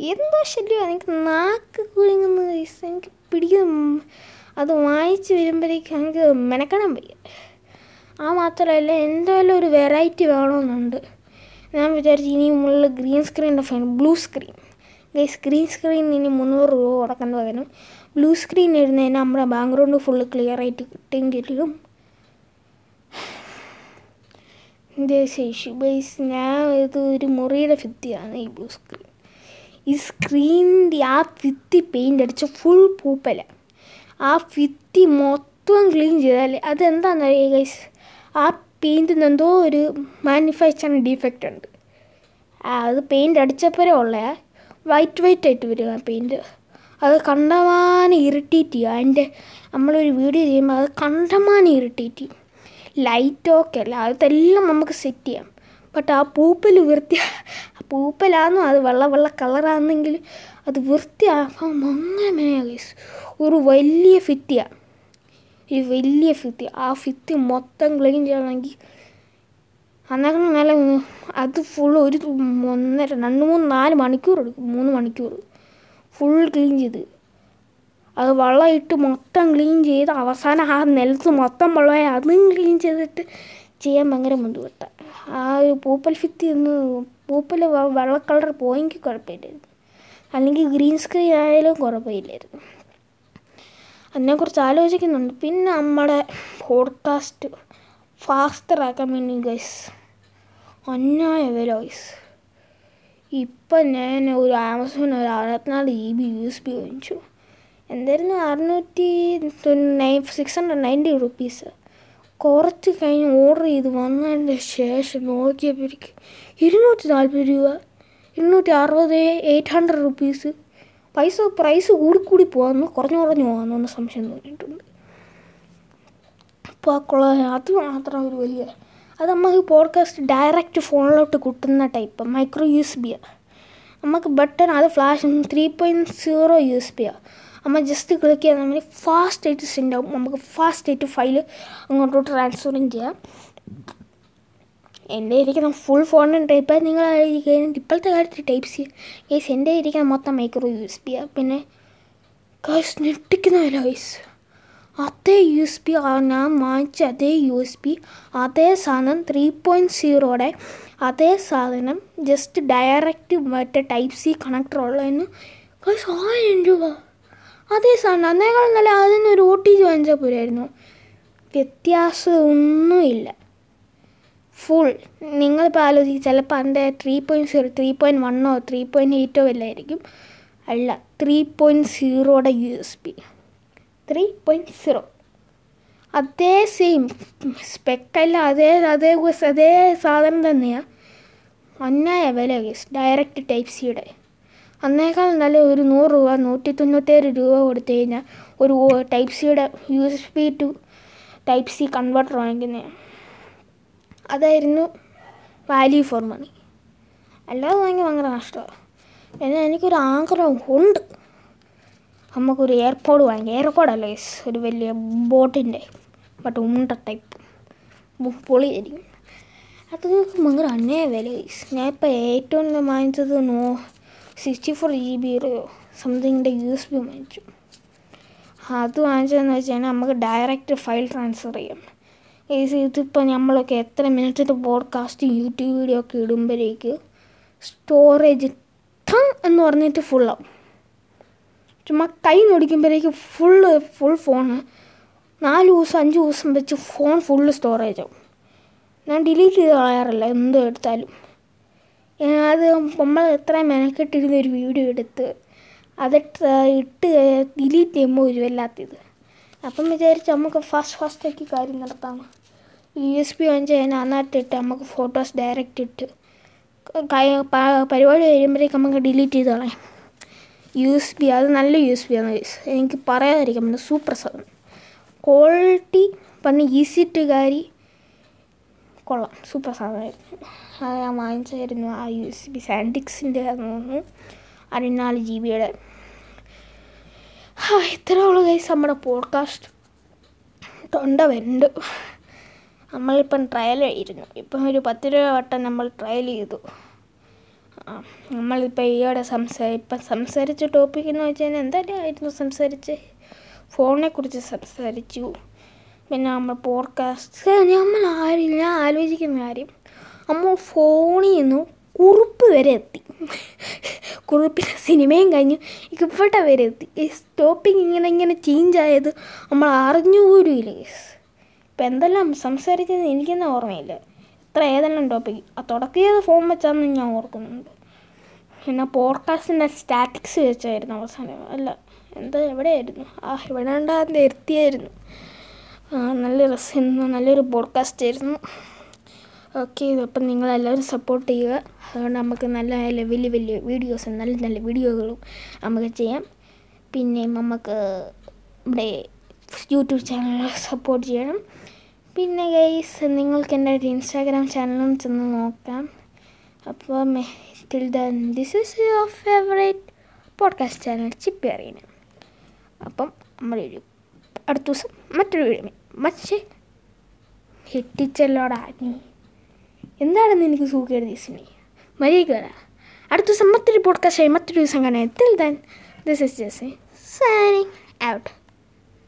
S1: എന്തോ ശല്യമാണ് എനിക്ക് നാക്ക് കുഴുങ്ങുന്ന ഗൈസ് എനിക്ക് പിടിക്കുന്ന അത് വായിച്ച് വരുമ്പോഴേക്കും എനിക്ക് മെനക്കണം വയ്യ. ആ മാത്രമല്ല എന്തായാലും ഒരു വെറൈറ്റി വേണമെന്നുണ്ട്. ഞാൻ വിചാരിച്ചു ഇനി മുള്ള green സ്ക്രീനിന്റെ fine blue screen guys green screen ഇനി മുന്നൂറ് രൂപ കൊടുക്കേണ്ട പകരം ബ്ലൂ സ്ക്രീൻ ഇടുന്നതിന് നമ്മുടെ ബാക്ക്ഗ്രൗണ്ട് ഫുള്ള് ക്ലിയർ ആയിട്ട് കിട്ടും കിട്ടും ശേഷി? ബൈസ് ഞാൻ ഇത് ഒരു മുറിയുടെ ഭിത്തിയാണ് ഈ ബ്ലൂ സ്ക്രീൻ ഈ സ്ക്രീനിന്റെ ആ ഭിത്തി പെയിന്റ് അടിച്ച ഫുൾ പൂപ്പല. ആ ഭിത്തി മൊത്തം ക്ലീൻ ചെയ്താൽ അതെന്താണെന്നറിയുക ഗൈസ് ആ പെയിന്റിന് എന്തോ ഒരു മാനുഫാക്ചറിങ് ഡിഫക്റ്റ് ഉണ്ട്. അത് പെയിന്റ് അടിച്ചപ്പോഴേ ഉള്ള. വൈറ്റ് വൈറ്റ് ആയിട്ട് വരിക പെയിന്റ് അത് കണ്ടമാനം ഇറിറ്റേറ്റ് ചെയ്യുക അതിന്റെ നമ്മളൊരു വീഡിയോ ചെയ്യുമ്പോൾ അത് കണ്ടമാനം ഇറിറ്റേറ്റ് ചെയ്യും. ലൈറ്റ് ഓക്കെ അല്ല അതെല്ലാം നമുക്ക് സെറ്റ് ചെയ്യാം. ബട്ട് ആ പൂപ്പൽ വൃത്തി പൂപ്പലാണെന്നും അത് വെള്ള വെള്ള കളറാണെങ്കിൽ അത് വൃത്തിയാക്കാൻ അങ്ങനെ ഗൈസ് ഒരു വലിയ ഫിത്തിയാണ് ഒരു വലിയ ഫിത്തി ആ ഫിത്തി മൊത്തം ക്ലീൻ ചെയ്യണമെങ്കിൽ അന്നേരം നല്ല അത് ഫുൾ ഒരു ഒന്നര രണ്ട് മൂന്ന് നാല് മണിക്കൂർ എടുക്കും. മൂന്ന് മണിക്കൂർ. ഫുൾ ക്ലീൻ ചെയ്ത്. അത് വെള്ളമിട്ട് മൊത്തം ക്ലീൻ ചെയ്ത് അവസാനം ആ നിലത്ത് മൊത്തം വെള്ളമായി അതും ക്ലീൻ ചെയ്തിട്ട് ചെയ്യാൻ ഭയങ്കര ബുദ്ധിമുട്ടാണ് ആ ഒരു പൂപ്പൽ ഫിത്തി ഒന്ന് പൂപ്പൽ വെള്ള കളർ പോയെങ്കിൽ കുഴപ്പമില്ലായിരുന്നു. അല്ലെങ്കിൽ ഗ്രീൻ സ്ക്രീൻ ആയാലും കുറവില്ലായിരുന്നു അതിനെക്കുറിച്ച് ആലോചിക്കുന്നുണ്ട്. പിന്നെ നമ്മുടെ പോഡ്കാസ്റ്റ് ഫാസ്റ്റർ ആക്കാൻ വേണ്ടി ഗൈസ് അന്നായ വില ഇപ്പം ഞാൻ ഒരു ആമസോൺ ഒരു അറുപത്തിനാല് G B U S B വാങ്ങിച്ചു. എന്തായിരുന്നു? അറുന്നൂറ്റി nine six hundred ninety rupees കുറച്ച് കഴിഞ്ഞ് ഓർഡർ ചെയ്ത് വന്നതിന്റെ ശേഷം നോക്കിയപ്പോഴേക്ക് ഇരുന്നൂറ്റി നാൽപ്പത് രൂപ. ഇരുന്നൂറ്റി അറുപത് എയ്റ്റ് ഹൺഡ്രഡ് റുപ്പീസ് പൈസ പ്രൈസ് കൂടിക്കൂടി പോകാമെന്ന് കുറഞ്ഞു കുറഞ്ഞു പോകാമെന്ന് സംശയം തോന്നിയിട്ടുണ്ട്. അപ്പോൾ കൊള്ള അത് മാത്രം ഒരു വലിയ അത് നമുക്ക് പോഡ്കാസ്റ്റ് ഡയറക്റ്റ് ഫോണിലോട്ട് കിട്ടുന്ന ടൈപ്പ് മൈക്രോ യു എസ് ബിയാണ് നമുക്ക് ബട്ടൺ അത് flash three point zero U S ബിയാണ് നമ്മൾ ജസ്റ്റ് ക്ലിക്ക് ചെയ്യാൻ നമ്മൾ ഫാസ്റ്റ് ആയിട്ട് സെൻഡ് ആവും. നമുക്ക് ഫാസ്റ്റ് ആയിട്ട് ഫയൽ അങ്ങോട്ടോട്ട് ട്രാൻസ്ഫറും ചെയ്യാം. എന്റെ ഇരിക്കുന്ന ഫുൾ ഫോണിന്റെ ടൈപ്പ് നിങ്ങൾ ഇപ്പോഴത്തെ കാര്യത്തിൽ ടൈപ്പ് സി കേസ് എന്റെ ഇരിക്കുന്ന മൊത്തം മൈക്രോ യു എസ് ആ. പിന്നെ കാശ് ഞെട്ടിക്കുന്ന വില വൈസ് അതേ യു എസ് ബി ഞാൻ വാങ്ങിച്ച അതേ യു എസ് അതേ സാധനം ത്രീ പോയിന്റ് സീറോയുടെ അതേ സാധനം ജസ്റ്റ് ഡയറക്റ്റ് മറ്റേ ടൈപ്പ് സി കണക്ടർ ഉള്ളതിന് കാശ് ആയിരം രൂപ. അതേ സാധനം അന്നേക്കാളും നല്ല അതിനൊരു ഒ ടി ജി വാങ്ങിച്ചാൽ പോരായിരുന്നു. വ്യത്യാസം ഒന്നുമില്ല ഫുൾ നിങ്ങളിപ്പോൾ ആലോചിക്കും ചിലപ്പോൾ അതിന്റെ three point zero three point വണ്ണോ three point എയ്റ്റോ വല്ലതായിരിക്കും അല്ല three point സീറോയുടെ U S P three point zero അതേ സെയിം സ്പെക്കല്ല അതേ അതേ അതേ സാധനം തന്നെയാണ് അന്നായ വില ഗസ് ഡയറക്റ്റ് ടൈപ്പ് സിയുടെ അന്നേക്കാൾ നല്ല ഒരു നൂറ് രൂപ നൂറ്റി തൊണ്ണൂറ്റേഴ് രൂപ കൊടുത്തു കഴിഞ്ഞാൽ ഒരു ടൈപ്പ് സിയുടെ U S P to type C converter വാങ്ങിക്കുന്നത് അതായിരുന്നു വാല്യൂ ഫോർ മണി. അല്ലാതെ വാങ്ങി ഭയങ്കര നഷ്ടമാണ് എന്നാൽ എനിക്കൊരു ആഗ്രഹം ഉണ്ട്. നമുക്കൊരു എയർപോഡ് വാങ്ങി യെസ് ഒരു വലിയ ബോട്ടിന്റെ. ബട്ട് ഉണ്ട ടൈപ്പ് പൊളിയായിരിക്കും. അത് ഭയങ്കര അന്യായ വില ഞാൻ ഇപ്പോൾ ഏറ്റവും വാങ്ങിച്ചത് നോ സിക്സ്റ്റി ഫോർ ജി ബിയുടെ സംതിങ്ങിന്റെ യൂസ് ബി വാങ്ങിച്ചു. അത് വാങ്ങിച്ചതെന്ന് വെച്ച് കഴിഞ്ഞാൽ നമുക്ക് ഡയറക്റ്റ് ഫയൽ ട്രാൻസ്ഫർ ചെയ്യാം. ഗൈസ് ഇതിപ്പോൾ നമ്മളൊക്കെ എത്ര മിനിറ്റത്തെ പോഡ്കാസ്റ്റ് യൂട്യൂബ് വീഡിയോ ഒക്കെ ഇടുമ്പോഴേക്ക് സ്റ്റോറേജ് ടങ് എന്ന് പറഞ്ഞിട്ട് ഫുള്ളാവും ചുമ്മാ കൈ നോടിക്കുമ്പോഴേക്ക് ഫുള്ള് ഫുൾ ഫോൺ നാല് ദിവസം അഞ്ച് ദിവസം വെച്ച് ഫോൺ ഫുള്ള് സ്റ്റോറേജ് ആവും. ഞാൻ ഡിലീറ്റ് ചെയ്ത് കളയാറില്ല എന്തോ എടുത്താലും. അത് നമ്മൾ എത്ര മെനക്കെട്ടിരുന്ന ഒരു വീഡിയോ എടുത്ത് അത് ഇട്ട് ഡിലീറ്റ് ചെയ്യുമ്പോൾ ഒരു വല്ലാത്തത് അപ്പം വിചാരിച്ച് നമുക്ക് ഫസ്റ്റ് ഫസ്റ്റേക്ക് കാര്യം നടത്താം. യു എസ് ബി ചെയ്യാൻ കഴിഞ്ഞാൽ അതിനകത്തിട്ട് നമുക്ക് ഫോട്ടോസ് ഡയറക്റ്റ് ഇട്ട് പരിപാടി കഴിയുമ്പോഴേക്ക് നമുക്ക് ഡിലീറ്റ് ചെയ്ത് കളയാം യു എസ് ബി അത് നല്ല യു എസ് ബി ആണ് എനിക്ക് പറയാതിരിക്കാൻ പിന്നെ സൂപ്പർ സാധനം. ക്വാളിറ്റി പറഞ്ഞ് ഈസി ടു കാരി കൊള്ളാം. സൂപ്പർ സാധനമായിരുന്നു അത് ഞാൻ വാങ്ങിച്ചായിരുന്നു ആ യു എസ് ബി സാൻഡിക്സിന്റെ തോന്നുന്നു. അറുപത്തിനാല് ജി ബിയുടെ ഇത്ര ഉള്ളു ഗൈസ് നമ്മുടെ പോഡ്കാസ്റ്റ് തൊണ്ട വെണ്ട് നമ്മളിപ്പം ട്രയൽ ആയിരുന്നു. ഇപ്പം ഒരു പത്ത് രൂപ വട്ടം നമ്മൾ ട്രയൽ ചെയ്തു. ആ നമ്മളിപ്പോൾ ഈയോടെ സംസാ ഇപ്പം സംസാരിച്ച ടോപ്പിക് എന്ന് വെച്ചാൽ എന്തായാലും ആയിരുന്നു സംസാരിച്ച്? ഫോണിനെക്കുറിച്ച് സംസാരിച്ചു. പിന്നെ നമ്മൾ പോഡ്കാസ്റ്റ് നമ്മൾ ആരും ഞാൻ ആലോചിക്കുന്ന കാര്യം. നമ്മൾ ഫോണിൽ നിന്ന് കുറിപ്പ് വരെ എത്തി. കുറുപ്പിന്റെ സിനിമയും കഴിഞ്ഞു ഇവിടെ വരെ എത്തി. ഈ ടോപ്പിക് ഇങ്ങനെ ഇങ്ങനെ ചേഞ്ച് ആയത് നമ്മൾ അറിഞ്ഞുപോലുമില്ല ഇപ്പം എന്തെല്ലാം സംസാരിച്ചത് എനിക്കെന്നെ ഓർമ്മയില്ല. ഇത്ര ഏതെല്ലാം ടോപ്പിക് ആ തുടക്കിയത് ഫോൺ വെച്ചാന്ന് ഞാൻ ഓർക്കുന്നുണ്ട്. പിന്നെ പോഡ്കാസ്റ്റിന്റെ സ്റ്റാറ്റിക്സ് വെച്ചായിരുന്നു അവസാനം. അല്ല എന്താ എവിടെയായിരുന്നു? ആ ഇവിടെ ഉണ്ടാകുന്ന എത്തിയായിരുന്നു നല്ല രസമായിരുന്നു. നല്ലൊരു പോഡ്കാസ്റ്റ് ആയിരുന്നു. ഓക്കെ അപ്പം നിങ്ങളെല്ലാവരും സപ്പോർട്ട് ചെയ്യുക. അതുകൊണ്ട് നമുക്ക് നല്ല നല്ല വലിയ വലിയ വീഡിയോസും നല്ല നല്ല വീഡിയോകളും നമുക്ക് ചെയ്യാം. പിന്നെ നമുക്ക് ഇവിടെ യൂട്യൂബ് ചാനൽ സപ്പോർട്ട് ചെയ്യണം. പിന്നെ ഗൈസ് നിങ്ങൾക്ക് എന്റെ ഇൻസ്റ്റാഗ്രാം ചാനലും ചെന്ന് നോക്കാം. അപ്പോൾ till then this is your favourite podcast channel ചിപ്പി അറിയണ അപ്പം നമ്മളൊരു അടുത്ത ദിവസം മറ്റൊരു വീഡിയോ മറ്റേ ഹിറ്റിച്ചല്ലോടാ നീ. എന്താണെന്ന് എനിക്ക് സൂക്കേട് ദിവസം മര്യാദ വരാം. അടുത്ത ദിവസം മറ്റൊരു പോഡ്കാസ്റ്റ് ആയി മറ്റൊരു ദിവസം കാണാൻ till then this is just signing out